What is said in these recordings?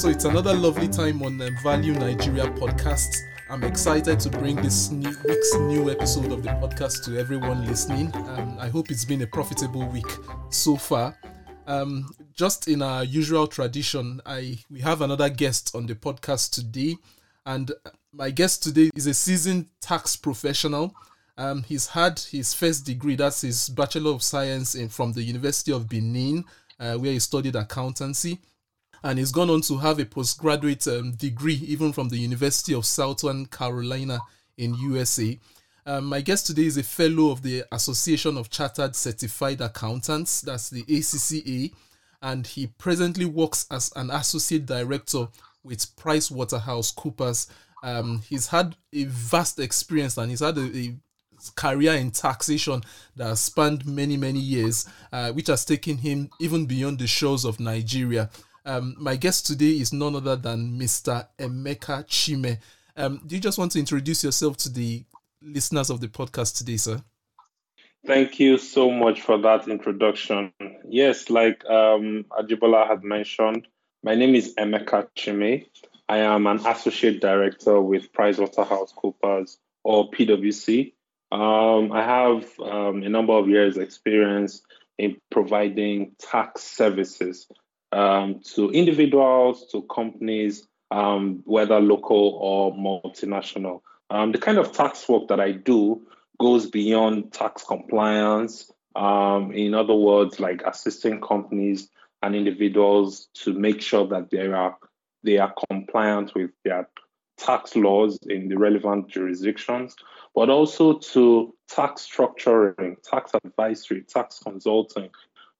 So it's another lovely time on um, Value Nigeria podcast. I'm excited to bring this new, week's new episode of the podcast to everyone listening. Um, I hope it's been a profitable week so far. Um, just in our usual tradition, I we have another guest on the podcast today, and my guest today is a seasoned tax professional. Um, he's had his first degree, that's his Bachelor of Science in, from the University of Benin, uh, where he studied accountancy and he's gone on to have a postgraduate um, degree even from the University of Southern Carolina in USA. Um, my guest today is a fellow of the Association of Chartered Certified Accountants, that's the ACCA, and he presently works as an associate director with Price Waterhouse Coopers. Um, he's had a vast experience and he's had a, a career in taxation that has spanned many many years, uh, which has taken him even beyond the shores of Nigeria. Um, my guest today is none other than Mr. Emeka Chime. Um, do you just want to introduce yourself to the listeners of the podcast today, sir? Thank you so much for that introduction. Yes, like um, Ajibola had mentioned, my name is Emeka Chime. I am an associate director with PricewaterhouseCoopers or PwC. Um, I have um, a number of years' experience in providing tax services um, to individuals, to companies, um, whether local or multinational. Um, the kind of tax work that I do goes beyond tax compliance. Um, in other words, like assisting companies and individuals to make sure that they are they are compliant with their tax laws in the relevant jurisdictions, but also to tax structuring, tax advisory, tax consulting,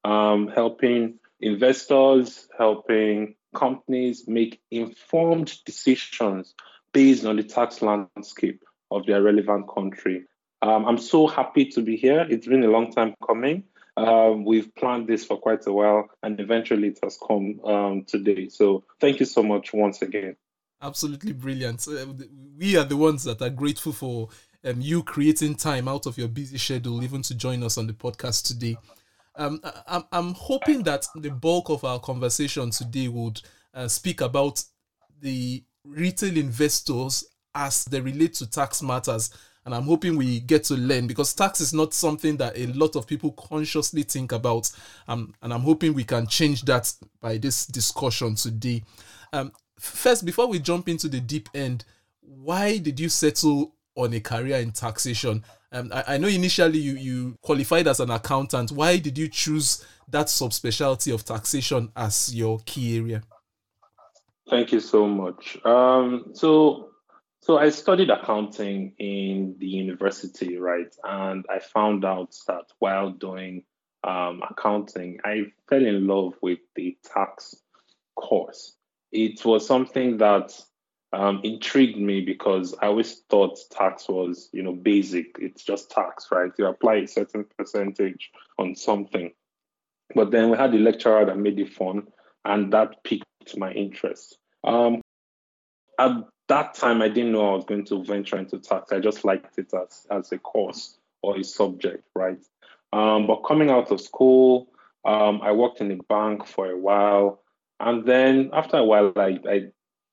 um, helping investors, helping companies make informed decisions based on the tax landscape of their relevant country. Um, I'm so happy to be here. It's been a long time coming. Um, we've planned this for quite a while, and eventually it has come um, today. So, thank you so much once again. Absolutely brilliant. Uh, we are the ones that are grateful for um, you creating time out of your busy schedule, even to join us on the podcast today. Um, I'm, I'm hoping that the bulk of our conversation today would uh, speak about the retail investors as they relate to tax matters. And I'm hoping we get to learn because tax is not something that a lot of people consciously think about. Um, and I'm hoping we can change that by this discussion today. Um, first, before we jump into the deep end, why did you settle on a career in taxation? Um, I, I know initially you, you qualified as an accountant. Why did you choose that subspecialty of taxation as your key area? Thank you so much. Um, so, so I studied accounting in the university, right? And I found out that while doing um, accounting, I fell in love with the tax course. It was something that um, intrigued me because I always thought tax was, you know, basic. It's just tax, right? You apply a certain percentage on something. But then we had the lecturer that made it fun, and that piqued my interest. Um, at that time, I didn't know I was going to venture into tax. I just liked it as, as a course or a subject, right? Um, but coming out of school, um, I worked in a bank for a while. And then after a while, I, I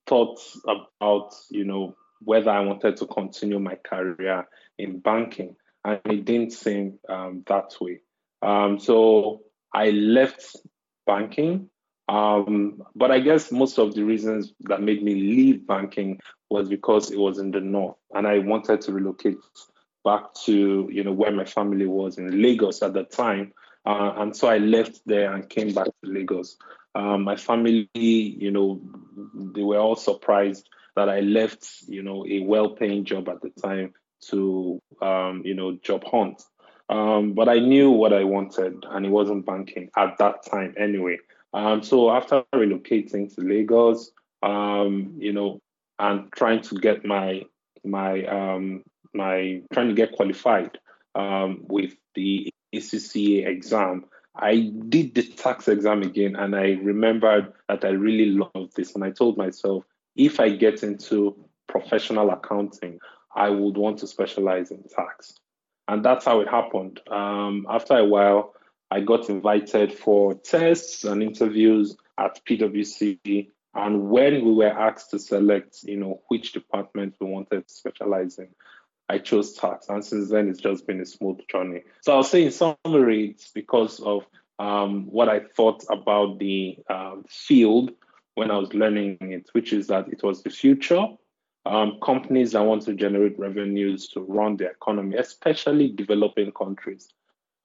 thoughts about, you know, whether I wanted to continue my career in banking, and it didn't seem um, that way. Um, so I left banking, um, but I guess most of the reasons that made me leave banking was because it was in the north, and I wanted to relocate back to you know where my family was in Lagos at the time, uh, and so I left there and came back to Lagos. Um, my family, you know, they were all surprised that I left, you know, a well-paying job at the time to, um, you know, job hunt. Um, but I knew what I wanted, and it wasn't banking at that time anyway. Um, so after relocating to Lagos, um, you know, and trying to get my my um, my trying to get qualified um, with the ACCA exam, I did the tax exam again and I remembered that I really loved this. And I told myself, if I get into professional accounting, I would want to specialize in tax. And that's how it happened. Um, after a while, I got invited for tests and interviews at PwC. And when we were asked to select, you know, which department we wanted to specialize in, I chose tax. And since then, it's just been a smooth journey. So I'll say in summary, it's because of um, what I thought about the um, field when I was learning it, which is that it was the future. Um, companies that want to generate revenues to run the economy, especially developing countries,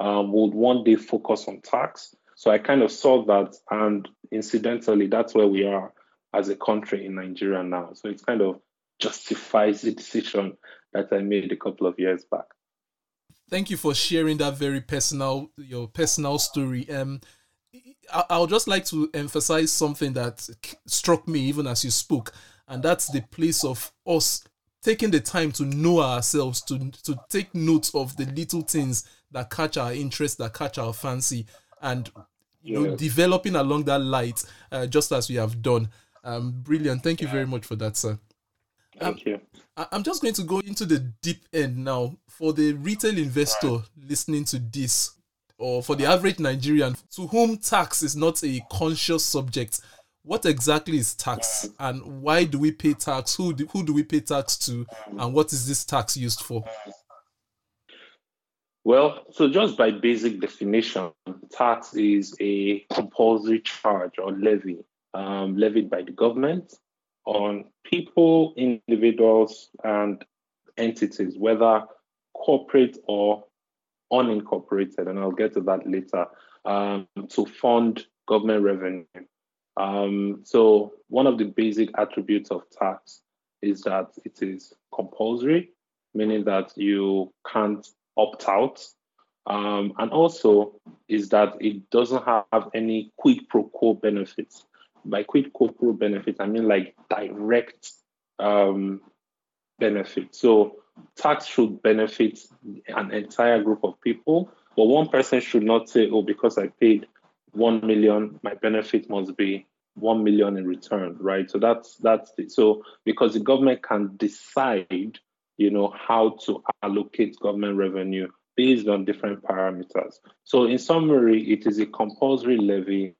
um, would one day focus on tax. So I kind of saw that, and incidentally, that's where we are as a country in Nigeria now. So it kind of justifies the decision that I made a couple of years back. Thank you for sharing that very personal, your personal story. Um, I, would just like to emphasize something that struck me even as you spoke, and that's the place of us taking the time to know ourselves, to to take note of the little things that catch our interest, that catch our fancy, and you know, developing along that light, uh, just as we have done. Um, brilliant. Thank you very much for that, sir. Thank um, you. I'm just going to go into the deep end now. For the retail investor listening to this, or for the average Nigerian to whom tax is not a conscious subject, what exactly is tax and why do we pay tax? Who do, who do we pay tax to and what is this tax used for? Well, so just by basic definition, tax is a compulsory charge or levy um, levied by the government on people, individuals, and entities, whether corporate or unincorporated, and I'll get to that later, um, to fund government revenue. Um, so, one of the basic attributes of tax is that it is compulsory, meaning that you can't opt out. Um, and also is that it doesn't have any quid pro quo benefits by quid pro quo benefits, I mean like direct um, benefit. So tax should benefit an entire group of people, but one person should not say, "Oh, because I paid one million, my benefit must be one million in return." Right. So that's that's the, so because the government can decide, you know, how to allocate government revenue based on different parameters. So in summary, it is a compulsory levy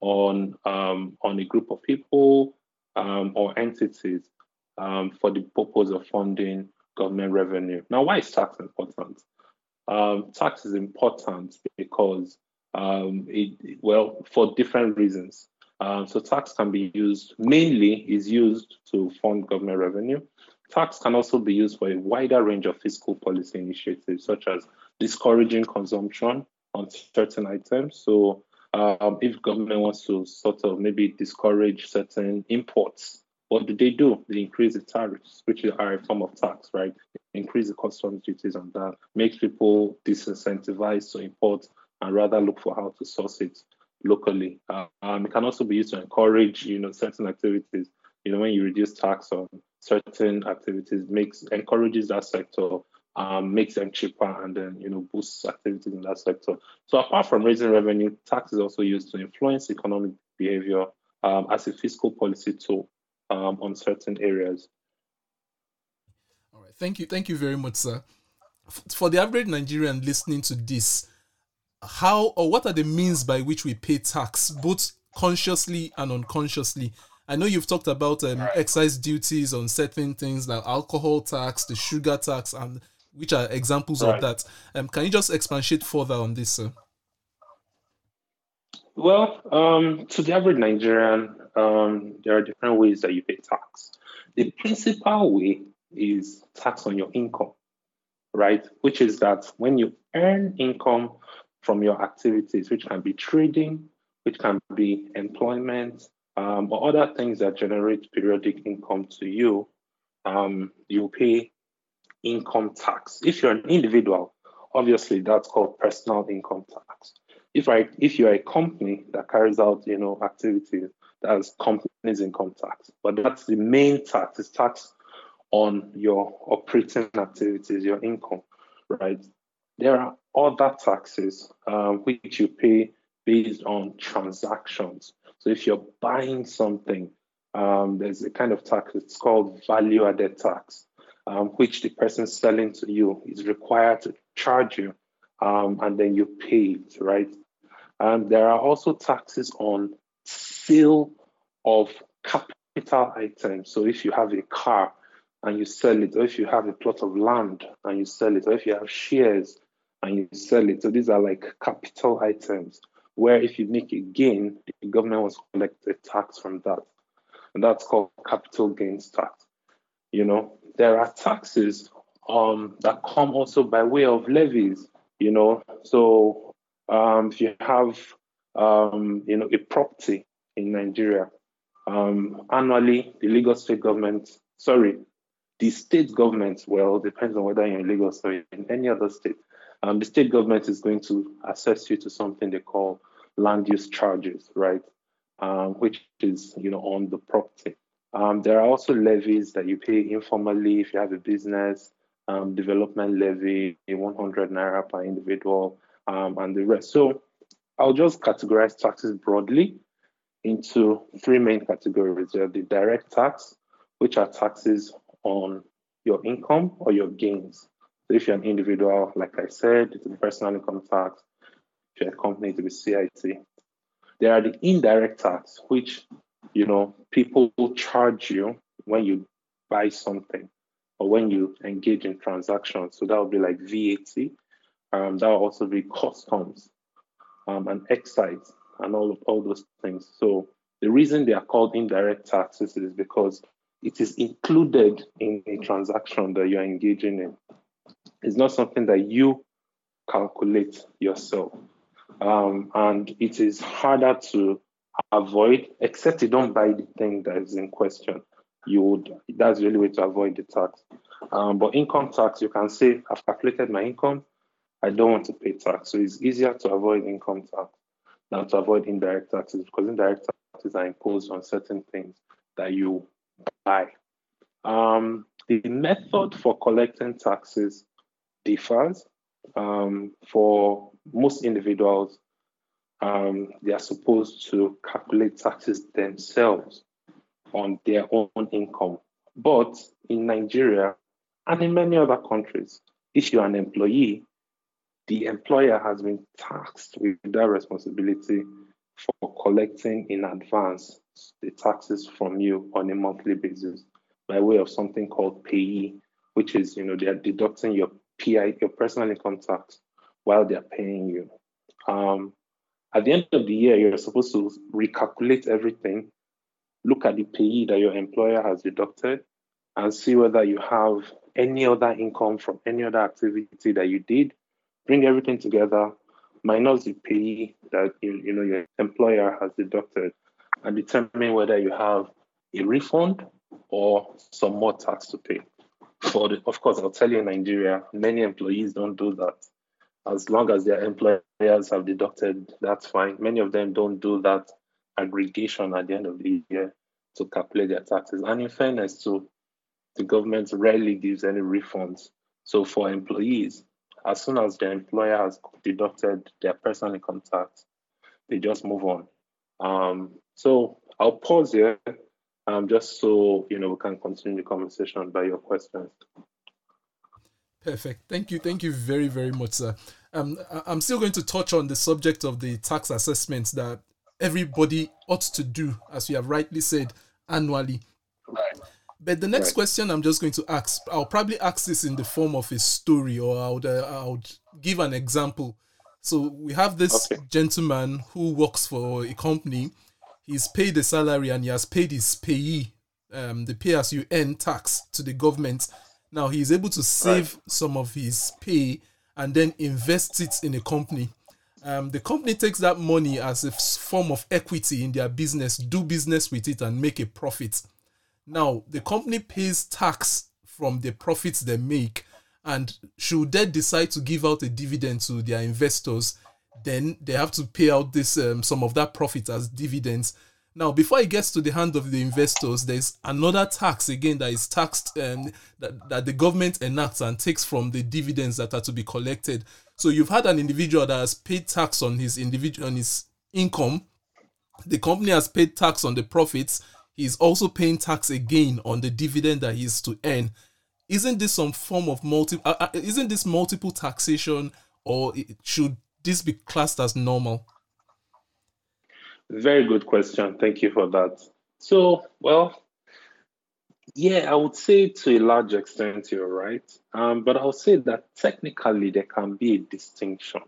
on um, on a group of people um, or entities um, for the purpose of funding government revenue. Now, why is tax important? Um, tax is important because um, it well for different reasons. Um, so tax can be used mainly is used to fund government revenue. Tax can also be used for a wider range of fiscal policy initiatives, such as discouraging consumption on certain items. So um, if government wants to sort of maybe discourage certain imports, what do they do? They increase the tariffs, which are a form of tax, right? increase the customs duties on that, makes people disincentivized to import and rather look for how to source it locally. Um, it can also be used to encourage, you know, certain activities. You know, when you reduce tax on certain activities, makes encourages that sector um, makes them cheaper and then you know boosts activities in that sector. So apart from raising revenue, tax is also used to influence economic behavior um, as a fiscal policy tool um, on certain areas. All right, thank you, thank you very much, sir. For the average Nigerian listening to this, how or what are the means by which we pay tax, both consciously and unconsciously? I know you've talked about um, excise duties on certain things like alcohol tax, the sugar tax, and which are examples right. of that. Um, can you just expatiate further on this, sir? Well, um, to the average Nigerian, um, there are different ways that you pay tax. The principal way is tax on your income, right? Which is that when you earn income from your activities, which can be trading, which can be employment, um, or other things that generate periodic income to you, um, you pay income tax. If you're an individual, obviously that's called personal income tax. If I if you're a company that carries out you know activities, that's company's income tax. But that's the main tax, is tax on your operating activities, your income, right? There are other taxes uh, which you pay based on transactions. So if you're buying something, um, there's a kind of tax, it's called value added tax. um, which the person selling to you is required to charge you, um, and then you pay it, right? And there are also taxes on sale of capital items. So if you have a car and you sell it, or if you have a plot of land and you sell it, or if you have shares and you sell it. So these are like capital items where if you make a gain, the government will collect a tax from that. And that's called capital gains tax. You know, there are taxes um, that come also by way of levies, you know. So um, if you have, um, you know, a property in Nigeria, um, annually the Lagos state government, sorry, the state government, well, depends on whether you're in Lagos or in any other state, um, the state government is going to assess you to something they call land use charges, right? Um, which is, you know, on the property. Um, there are also levies that you pay informally if you have a business, um, development levy, 100 naira per individual, um, and the rest. So I'll just categorize taxes broadly into three main categories. There are the direct tax, which are taxes on your income or your gains. If you're an individual, like I said, it's a personal income tax. If you're a company, it will be CIT. There are the indirect tax, which you know people charge you when you buy something or when you engage in transactions. So that would be like VAT. Um, that will also be customs um, and excise and all of all those things. So the reason they are called indirect taxes is because it is included in a transaction that you're engaging in. It's not something that you calculate yourself. Um, and it is harder to avoid, except you don't buy the thing that is in question. You would, that's really way to avoid the tax. Um, but income tax, you can say, I've calculated my income, I don't want to pay tax. So it's easier to avoid income tax than to avoid indirect taxes because indirect taxes are imposed on certain things that you buy. Um, the method for collecting taxes differs. Um, for most individuals, um, they are supposed to calculate taxes themselves on their own income. But in Nigeria and in many other countries, if you're an employee, the employer has been taxed with that responsibility for collecting in advance the taxes from you on a monthly basis by way of something called PAYE, which is, you know, they are deducting your PI, your personal income tax, while they're paying you. Um, at the end of the year, you're supposed to recalculate everything, look at the PAYE that your employer has deducted, and see whether you have any other income from any other activity that you did. Bring everything together, minus the PAYE that you, you know your employer has deducted, and determine whether you have a refund or some more tax to pay for the, of course, I'll tell you in Nigeria, many employees don't do that. As long as their employers have deducted, that's fine. Many of them don't do that aggregation at the end of the year to calculate their taxes. And in fairness to the government rarely gives any refunds. So for employees, as soon as their employer has deducted their personal income tax, they just move on. Um, so I'll pause here um, just so you know we can continue the conversation by your questions. Perfect. Thank you. Thank you very, very much, sir. Um, I'm still going to touch on the subject of the tax assessments that everybody ought to do, as you have rightly said, annually. Right. But the next right. question I'm just going to ask, I'll probably ask this in the form of a story, or I would, uh, I would give an example. So we have this okay. gentleman who works for a company he's paid the salary and he has paid his PAYE, um, the pay as you earn tax to the government. Now he's able to save right. some of his pay and then invest it in a company. Um, the company takes that money as a form of equity in their business, do business with it, and make a profit. Now, the company pays tax from the profits they make, and should they decide to give out a dividend to their investors, then they have to pay out this um, some of that profit as dividends. Now, before it gets to the hand of the investors, there's another tax again that is taxed um, that, that the government enacts and takes from the dividends that are to be collected. So you've had an individual that has paid tax on his individual on his income. The company has paid tax on the profits. He's also paying tax again on the dividend that he's to earn. isn't this some form of multi? Uh, uh, isn't this multiple taxation, or it should this be classed as normal? Very good question. Thank you for that. So, well, yeah, I would say to a large extent you're right. Um, but I'll say that technically there can be a distinction.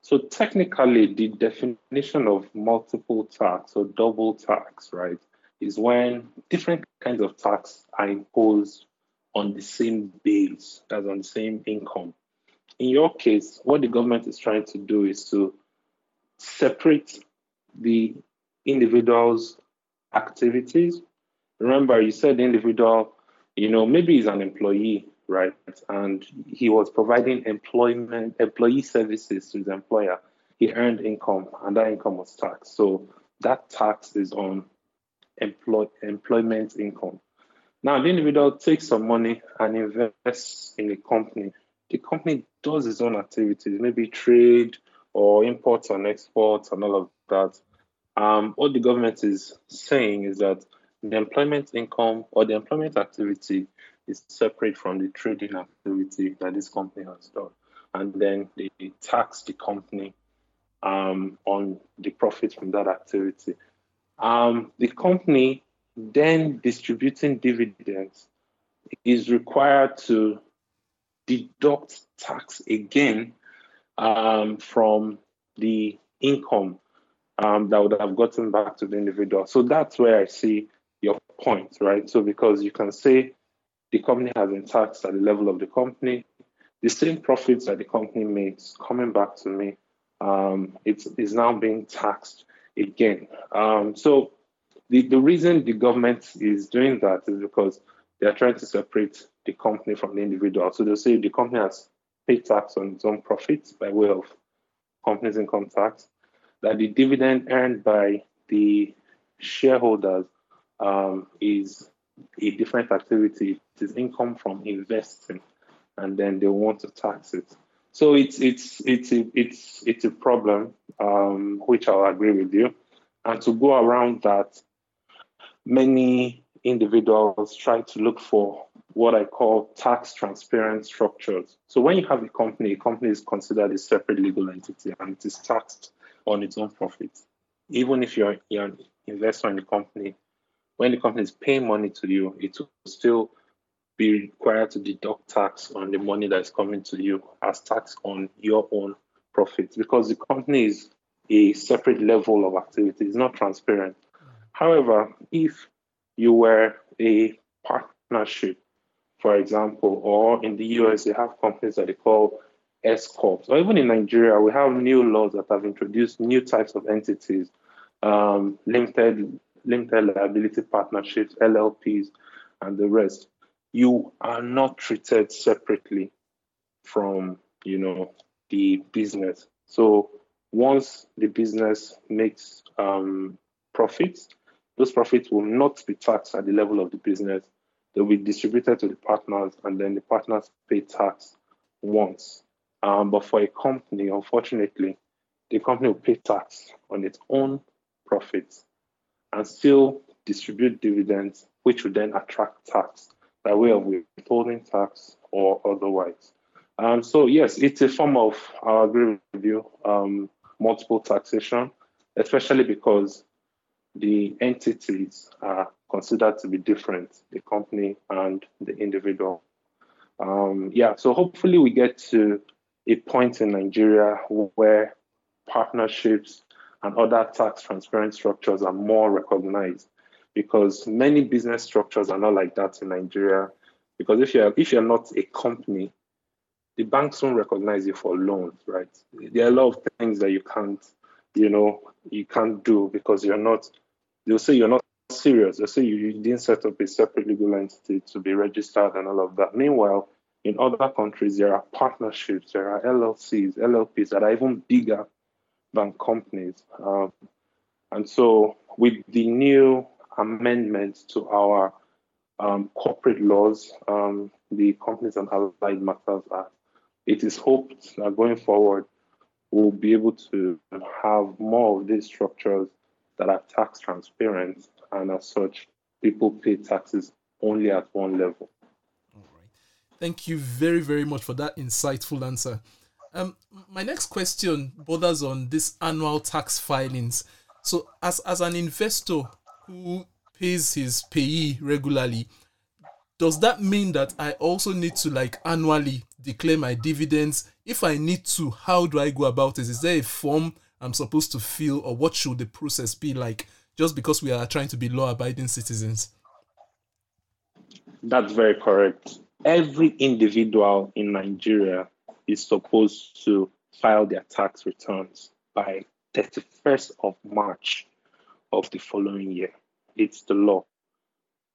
So technically, the definition of multiple tax or double tax, right, is when different kinds of tax are imposed on the same base, as on the same income. In your case, what the government is trying to do is to separate the individual's activities. Remember, you said the individual, you know, maybe he's an employee, right? And he was providing employment, employee services to his employer. He earned income, and that income was taxed. So that tax is on employ, employment income. Now, the individual takes some money and invests in a company. The company does its own activities, maybe trade or imports and exports and all of that. Um, what the government is saying is that the employment income or the employment activity is separate from the trading activity that this company has done. And then they tax the company um, on the profit from that activity. Um, the company then distributing dividends is required to deduct tax again um, from the income um, that would have gotten back to the individual. So that's where I see your point, right? So because you can say the company has been taxed at the level of the company, the same profits that the company makes coming back to me, um, it's, it's now being taxed again. Um, so the, the reason the government is doing that is because they are trying to separate the company from the individual. So they'll say the company has paid tax on its own profits by way of company's income tax, that the dividend earned by the shareholders um, is a different activity. It is income from investing, and then they want to tax it. So it's it's it's a, it's it's a problem, um, which I'll agree with you. And to go around that, many individuals try to look for what I call tax transparent structures. So when you have a company, a company is considered a separate legal entity and it is taxed on its own profits. Even if you're, you're an investor in the company, when the company is paying money to you, it will still be required to deduct tax on the money that is coming to you as tax on your own profits because the company is a separate level of activity, it's not transparent. However, if you were a partnership, for example, or in the US, they have companies that they call S Corps, or even in Nigeria, we have new laws that have introduced new types of entities, um, limited limited liability partnerships, LLPs, and the rest. You are not treated separately from, you know, the business. So once the business makes um, profits, those profits will not be taxed at the level of the business. They'll be distributed to the partners, and then the partners pay tax once. Um, but for a company, unfortunately, the company will pay tax on its own profits and still distribute dividends, which will then attract tax by way of withholding tax or otherwise. Um, so yes, it's a form of, I agree with you, um, multiple taxation, especially because the entities are considered to be different, the company and the individual. Um, yeah, so hopefully we get to a point in Nigeria where partnerships and other tax transparent structures are more recognized because many business structures are not like that in Nigeria. Because if you're if you're not a company, the banks won't recognize you for loans, right? There are a lot of things that you can't, you know, you can't do because you're not they'll say you're not serious. They'll say you, you didn't set up a separate legal entity to be registered and all of that. Meanwhile, in other countries, there are partnerships, there are LLCs, LLPs that are even bigger than companies. Um, and so, with the new amendments to our um, corporate laws, um, the Companies and Allied Matters Act, it is hoped that going forward, we'll be able to have more of these structures that are tax transparent, and as such, people pay taxes only at one level. All right. Thank you very, very much for that insightful answer. Um, my next question borders on this annual tax filings. So, as as an investor who pays his PAYE regularly, does that mean that I also need to like annually declare my dividends? If I need to, how do I go about it? Is there a form I'm supposed to fill, or what should the process be like? Just because we are trying to be law-abiding citizens. That's very correct. Every individual in Nigeria is supposed to file their tax returns by 31st of March of the following year. It's the law.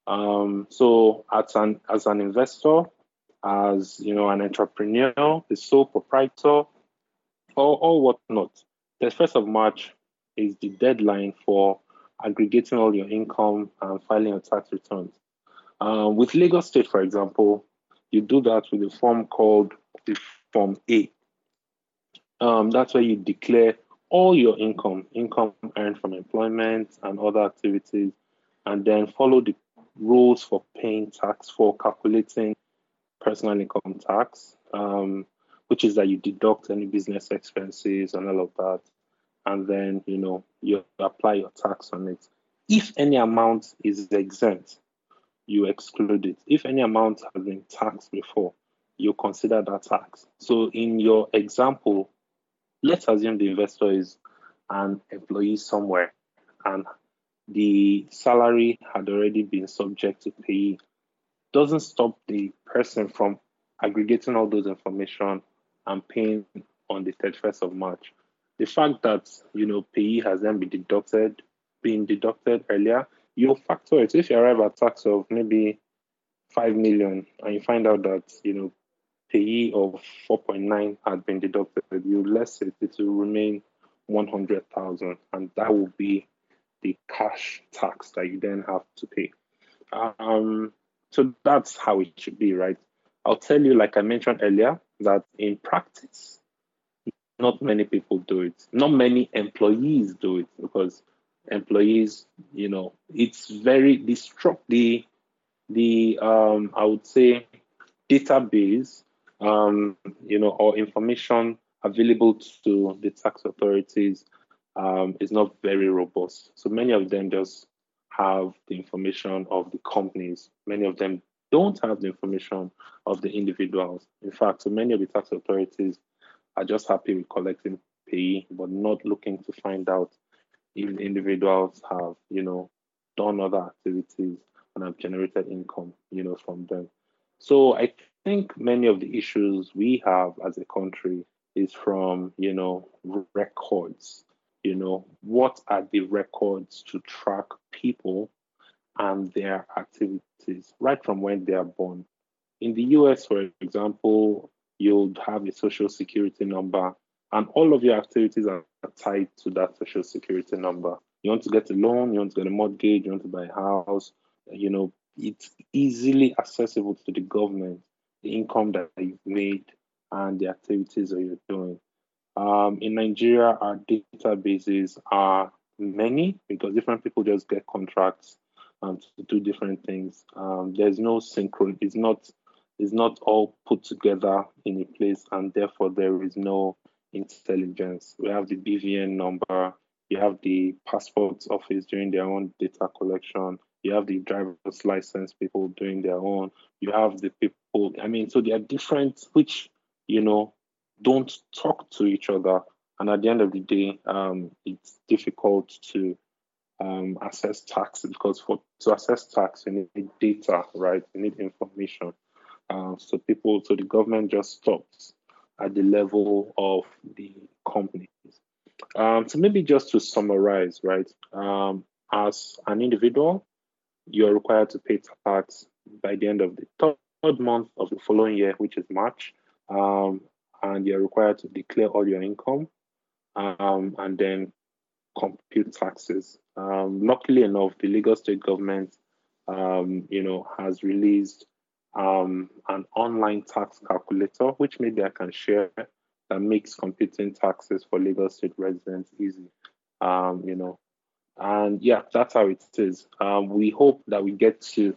Um, so as an as an investor, as you know, an entrepreneur, the sole proprietor, or, or whatnot, the first of March is the deadline for aggregating all your income and filing your tax returns. Uh, with Lagos State, for example, you do that with a form called the Form A. Um, that's where you declare all your income, income earned from employment and other activities, and then follow the rules for paying tax for calculating personal income tax, um, which is that you deduct any business expenses and all of that, and then you know you apply your tax on it. If any amount is exempt, you exclude it. If any amount has been taxed before, you consider that tax. So in your example, let's assume the investor is an employee somewhere and the salary had already been subject to pay doesn't stop the person from aggregating all those information and paying on the 31st of March. The fact that you know PAYE has then been deducted, been deducted earlier, you'll factor it. If you arrive at tax of maybe five million and you find out that you know PAYE of 4.9 had been deducted, you less it, it will remain 100,000, and that will be the cash tax that you then have to pay. Um, so that's how it should be, right? I'll tell you, like I mentioned earlier, that in practice, not many people do it. Not many employees do it because employees, you know, it's very the the the um I would say database um you know or information available to the tax authorities um, is not very robust. So many of them just have the information of the companies. Many of them don't have the information of the individuals. In fact, so many of the tax authorities are just happy with collecting pay, but not looking to find out if the individuals have, you know, done other activities and have generated income, you know, from them. So I think many of the issues we have as a country is from, you know, records you know, what are the records to track people and their activities right from when they are born? In the US, for example, you'll have a social security number, and all of your activities are tied to that social security number. You want to get a loan, you want to get a mortgage, you want to buy a house, you know, it's easily accessible to the government, the income that you've made and the activities that you're doing. Um, in Nigeria, our databases are many because different people just get contracts um, to do different things. Um, there's no synchron. It's not. It's not all put together in a place, and therefore there is no intelligence. We have the BVN number. You have the passport office doing their own data collection. You have the driver's license people doing their own. You have the people. I mean, so they are different, which you know don't talk to each other. And at the end of the day, um, it's difficult to um, assess tax because for to assess tax, you need data, right? You need information. Uh, so people, so the government just stops at the level of the companies. Um, so maybe just to summarize, right? Um, as an individual, you're required to pay tax by the end of the third month of the following year, which is March. Um, and you're required to declare all your income um, and then compute taxes. Um, luckily enough, the Lagos state government, um, you know, has released um, an online tax calculator, which maybe I can share, that makes computing taxes for Lagos state residents easy. Um, you know, and yeah, that's how it is. Um, we hope that we get to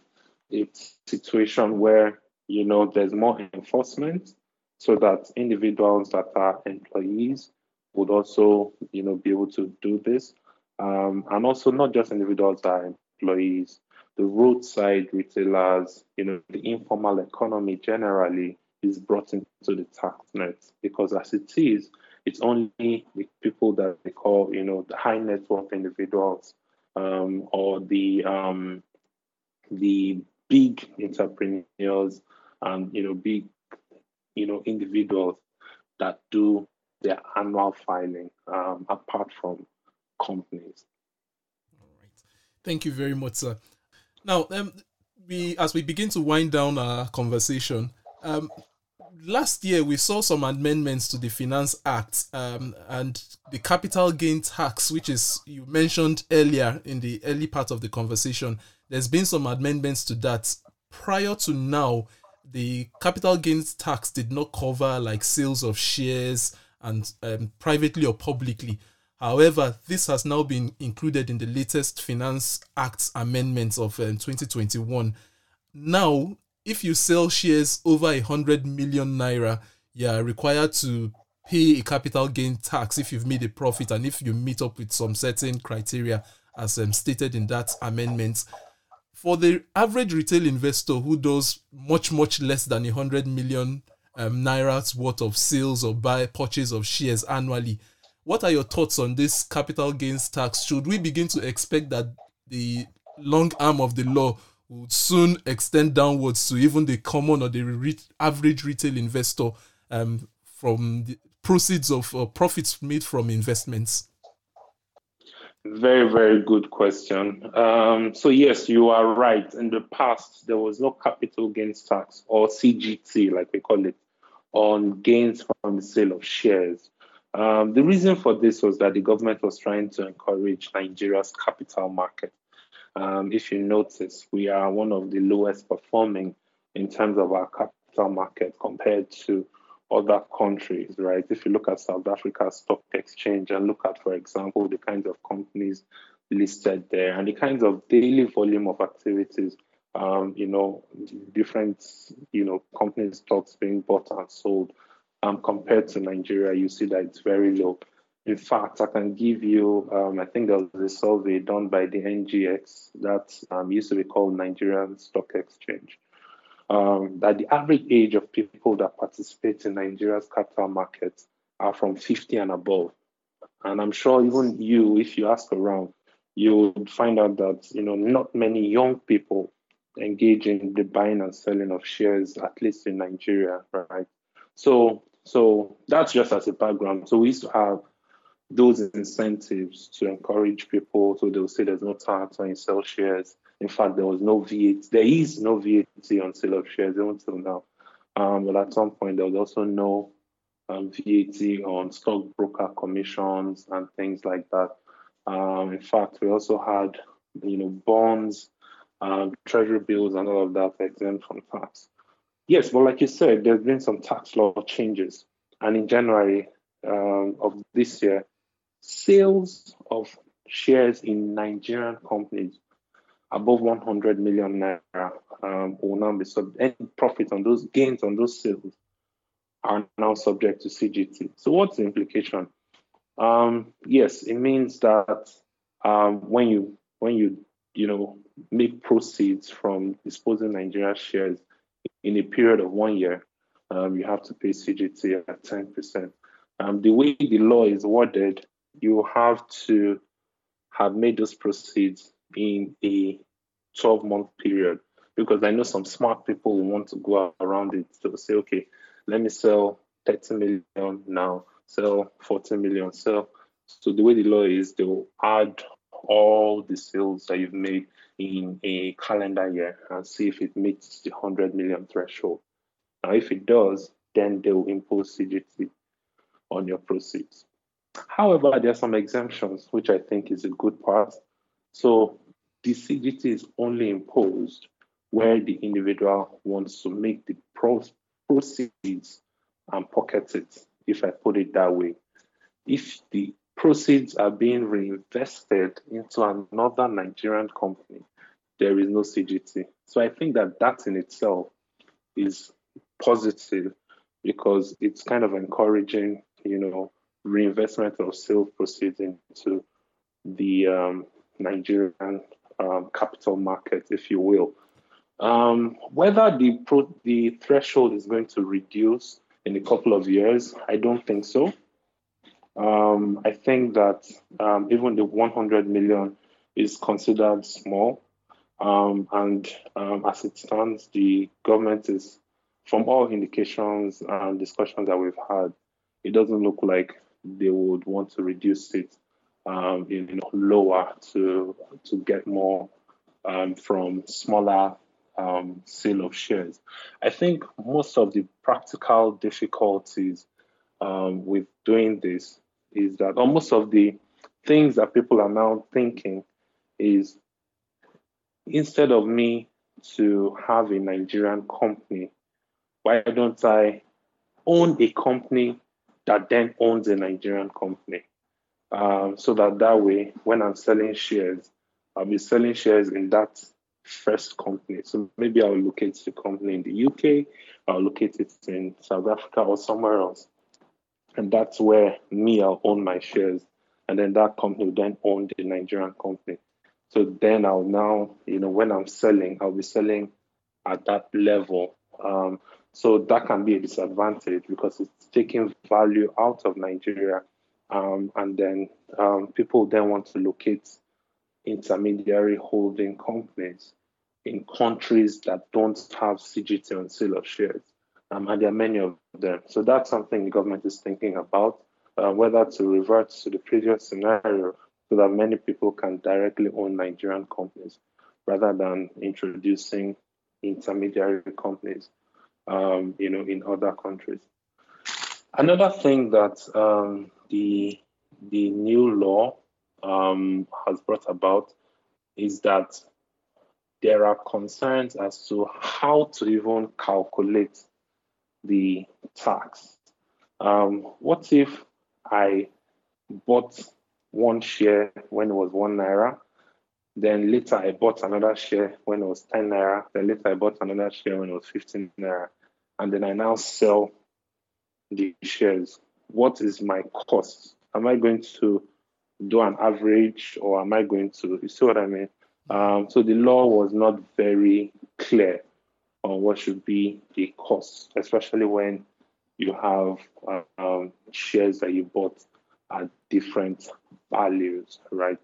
a situation where you know, there's more enforcement so that individuals that are employees would also, you know, be able to do this. Um, and also not just individuals that are employees, the roadside retailers, you know, the informal economy generally is brought into the tax net because as it is, it's only the people that they call, you know, the high net worth individuals um, or the um, the big entrepreneurs and you know big you know individuals that do their annual filing um, apart from companies. All right. Thank you very much, sir. Now, um, we as we begin to wind down our conversation, um, last year we saw some amendments to the Finance Act um, and the capital gain tax, which is you mentioned earlier in the early part of the conversation. There's been some amendments to that. Prior to now, the capital gains tax did not cover like sales of shares and um, privately or publicly. However, this has now been included in the latest Finance Act amendments of um, 2021. Now, if you sell shares over a hundred million naira, you are required to pay a capital gain tax if you've made a profit and if you meet up with some certain criteria as um, stated in that amendment. For the average retail investor who does much, much less than a hundred million um, naira's worth of sales or buy purchase of shares annually, what are your thoughts on this capital gains tax? Should we begin to expect that the long arm of the law would soon extend downwards to even the common or the re- average retail investor um, from the proceeds of uh, profits made from investments? Very, very good question. Um, so, yes, you are right. In the past, there was no capital gains tax or CGT, like we call it, on gains from the sale of shares. Um, the reason for this was that the government was trying to encourage Nigeria's capital market. Um, if you notice, we are one of the lowest performing in terms of our capital market compared to other countries, right? If you look at South Africa's stock exchange and look at, for example, the kinds of companies listed there and the kinds of daily volume of activities, um, you know, different, you know, company stocks being bought and sold, um, compared to Nigeria, you see that it's very low. In fact, I can give you, um, I think there was a survey done by the NGX that um, used to be called Nigerian Stock Exchange, um, that the average age of people that participate in Nigeria's capital markets are from 50 and above. And I'm sure even you, if you ask around, you would find out that, you know, not many young people engage in the buying and selling of shares, at least in Nigeria, right? So, so that's just as a background. So we used to have those incentives to encourage people. So they'll say there's no tax on sell shares. In fact, there was no VAT. There is no VAT on sale of shares until now. Um, but at some point, there was also no um, VAT on stockbroker commissions and things like that. Um, in fact, we also had, you know, bonds, um, treasury bills, and all of that exempt from tax. Yes, but like you said, there's been some tax law changes, and in January um, of this year, Sales of shares in Nigerian companies above 100 million naira um, will now be sub any profit on those gains on those sales are now subject to CGT. So what's the implication? Um, yes, it means that um, when you when you you know make proceeds from disposing Nigeria shares in a period of one year, um, you have to pay CGT at 10%. Um, the way the law is worded you have to have made those proceeds in a 12 month period because I know some smart people will want to go around it to say, okay, let me sell 30 million now, sell 40 million, sell. So the way the law is, they will add all the sales that you've made in a calendar year and see if it meets the 100 million threshold. Now, if it does, then they will impose CGT on your proceeds. However, there are some exemptions, which I think is a good part. So the CGT is only imposed where the individual wants to make the proceeds and pocket it, if I put it that way. If the proceeds are being reinvested into another Nigerian company, there is no CGT. So I think that that in itself is positive because it's kind of encouraging, you know, reinvestment of sales proceeds into the um, Nigerian um, capital market, if you will. Um, whether the pro- the threshold is going to reduce in a couple of years, I don't think so. Um, I think that um, even the 100 million is considered small, um, and um, as it stands, the government is, from all indications and discussions that we've had, it doesn't look like they would want to reduce it um, you know, lower to to get more um, from smaller um, sale of shares. I think most of the practical difficulties um, with doing this is that almost of the things that people are now thinking is instead of me to have a Nigerian company, why don't I own a company that then owns a Nigerian company? Um, so that that way, when I'm selling shares, I'll be selling shares in that first company. So maybe I'll locate the company in the UK, I'll locate it in South Africa or somewhere else. And that's where me, I'll own my shares. And then that company will then own the Nigerian company. So then I'll now, you know, when I'm selling, I'll be selling at that level. Um, so that can be a disadvantage because it's taking value out of Nigeria. Um, and then um, people then want to locate intermediary holding companies in countries that don't have CGT on sale of shares. Um, and there are many of them. So that's something the government is thinking about, uh, whether to revert to the previous scenario so that many people can directly own Nigerian companies rather than introducing intermediary companies, um, you know, in other countries. Another thing that um, the the new law um, has brought about is that there are concerns as to how to even calculate the tax. Um, what if I bought one share when it was one naira, then later I bought another share when it was 10 naira, then later I bought another share when it was 15 naira, and then I now sell the shares. What is my cost? Am I going to do an average or am I going to, you see what I mean? Um, so the law was not very clear on what should be the cost, especially when you have um, shares that you bought at different values, right?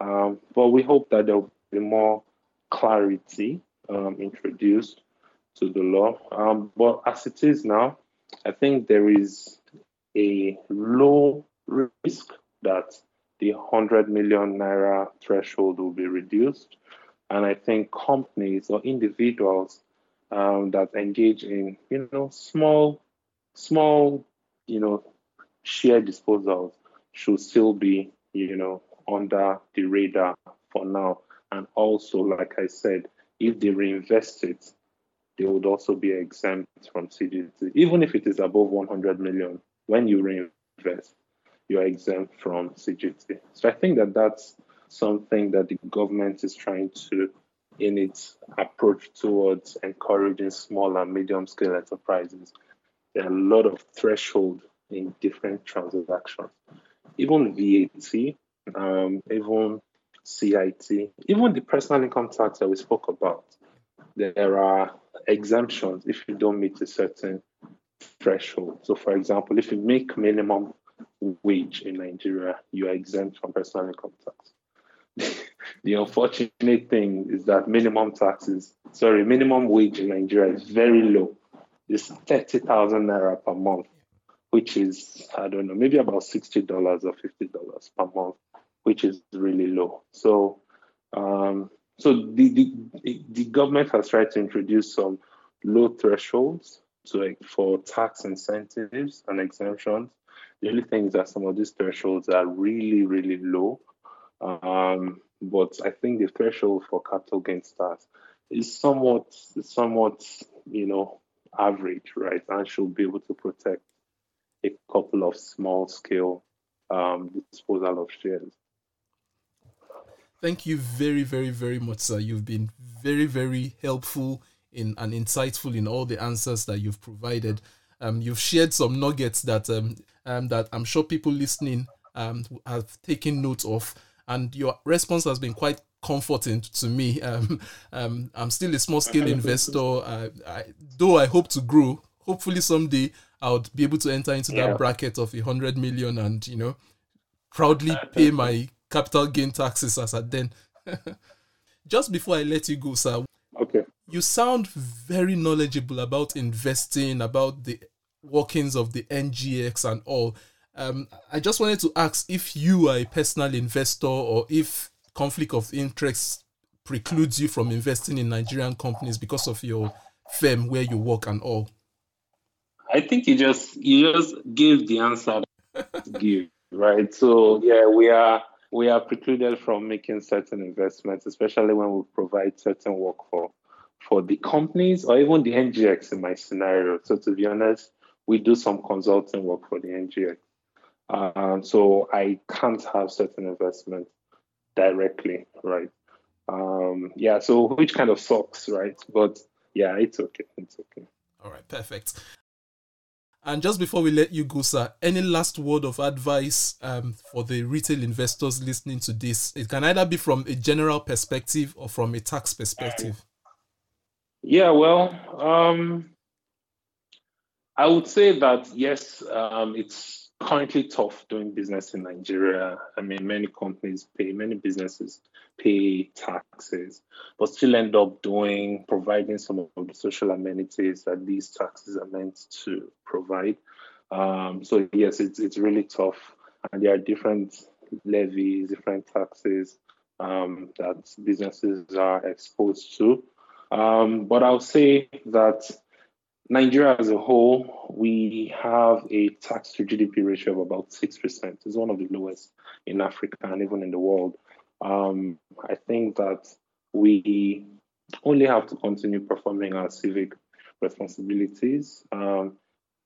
Um, but we hope that there will be more clarity um, introduced to the law. Um, but as it is now, I think there is a low risk that the 100 million naira threshold will be reduced. And I think companies or individuals um, that engage in, you know, small, small, you know, share disposals should still be, you know, under the radar for now. And also, like I said, if they reinvest it, they would also be exempt from CGT, even if it is above 100 million. When you reinvest, you are exempt from CGT. So I think that that's something that the government is trying to, in its approach towards encouraging small and medium scale enterprises. There are a lot of threshold in different transactions, even VAT, um, even CIT, even the personal income tax that we spoke about. There are exemptions if you don't meet a certain threshold. So, for example, if you make minimum wage in Nigeria, you are exempt from personal income tax. the unfortunate thing is that minimum taxes, sorry, minimum wage in Nigeria is very low. It's 30,000 naira per month, which is, I don't know, maybe about $60 or $50 per month, which is really low. So, um, so the, the, the government has tried to introduce some low thresholds to, for tax incentives and exemptions the only thing is that some of these thresholds are really, really low. Um, but I think the threshold for capital gains tax is somewhat, somewhat, you know, average, right? And should be able to protect a couple of small scale um, disposal of shares. Thank you very, very, very much, sir. You've been very, very helpful in and insightful in all the answers that you've provided. Um, you've shared some nuggets that um, um, that I'm sure people listening um, have taken note of, and your response has been quite comforting to me. Um, um, I'm still a small scale investor, uh, I, though I hope to grow. Hopefully someday I'll be able to enter into yeah. that bracket of a hundred million and you know proudly pay my capital gain taxes as at then. Just before I let you go, sir. Okay. You sound very knowledgeable about investing, about the workings of the NGX and all. Um, I just wanted to ask if you are a personal investor or if conflict of interest precludes you from investing in Nigerian companies because of your firm where you work and all. I think you just you just gave the answer to give, right? So yeah, we are we are precluded from making certain investments, especially when we provide certain work for for the companies or even the NGX in my scenario. So to be honest, we do some consulting work for the NGX. Um, so I can't have certain investments directly, right? Um, yeah, so which kind of sucks, right? But yeah, it's okay. It's okay. All right, perfect. And just before we let you go, sir, any last word of advice um, for the retail investors listening to this? It can either be from a general perspective or from a tax perspective. Yeah, well, um, I would say that yes, um, it's currently tough doing business in Nigeria. I mean, many companies pay, many businesses pay taxes, but still end up doing, providing some of the social amenities that these taxes are meant to provide. Um, so yes, it's it's really tough, and there are different levies, different taxes um, that businesses are exposed to. Um, but I'll say that Nigeria as a whole, we have a tax to GDP ratio of about 6%. It's one of the lowest in Africa and even in the world. Um, I think that we only have to continue performing our civic responsibilities, um,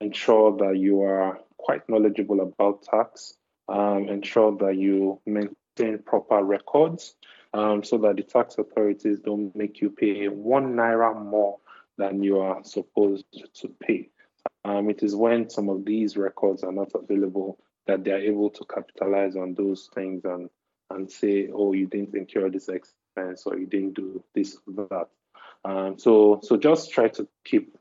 ensure that you are quite knowledgeable about tax, um, ensure that you maintain proper records um, so that the tax authorities don't make you pay one naira more than you are supposed to pay. Um, it is when some of these records are not available that they are able to capitalize on those things and and say, oh, you didn't incur this expense or you didn't do this or that. Um, so so just try to keep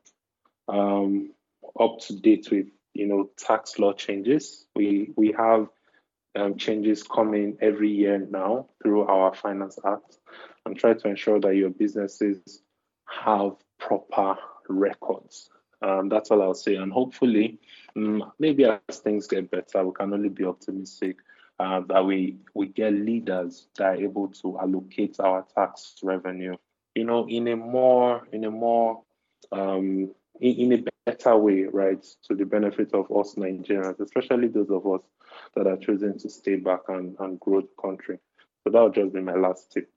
um, up to date with you know tax law changes. We we have um, changes coming every year now through our Finance Act, and try to ensure that your businesses have proper records. Um, that's all I'll say. And hopefully, um, maybe as things get better, we can only be optimistic uh, that we we get leaders that are able to allocate our tax revenue, you know, in a more in a more um, in, in a better way, right, to the benefit of us Nigerians, especially those of us that are choosing to stay back and, and grow the country. So that would just be my last tip.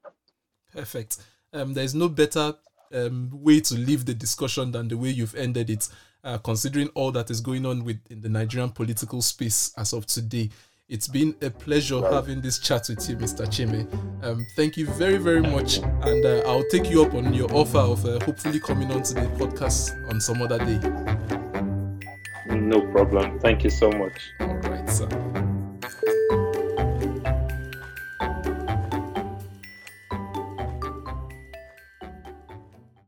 Perfect. Um, there's no better um, way to leave the discussion than the way you've ended it, uh, considering all that is going on with in the Nigerian political space as of today. It's been a pleasure having this chat with you, Mr. Chime. Um, thank you very, very much. And uh, I'll take you up on your offer of uh, hopefully coming on to the podcast on some other day. No problem. Thank you so much. All right, sir.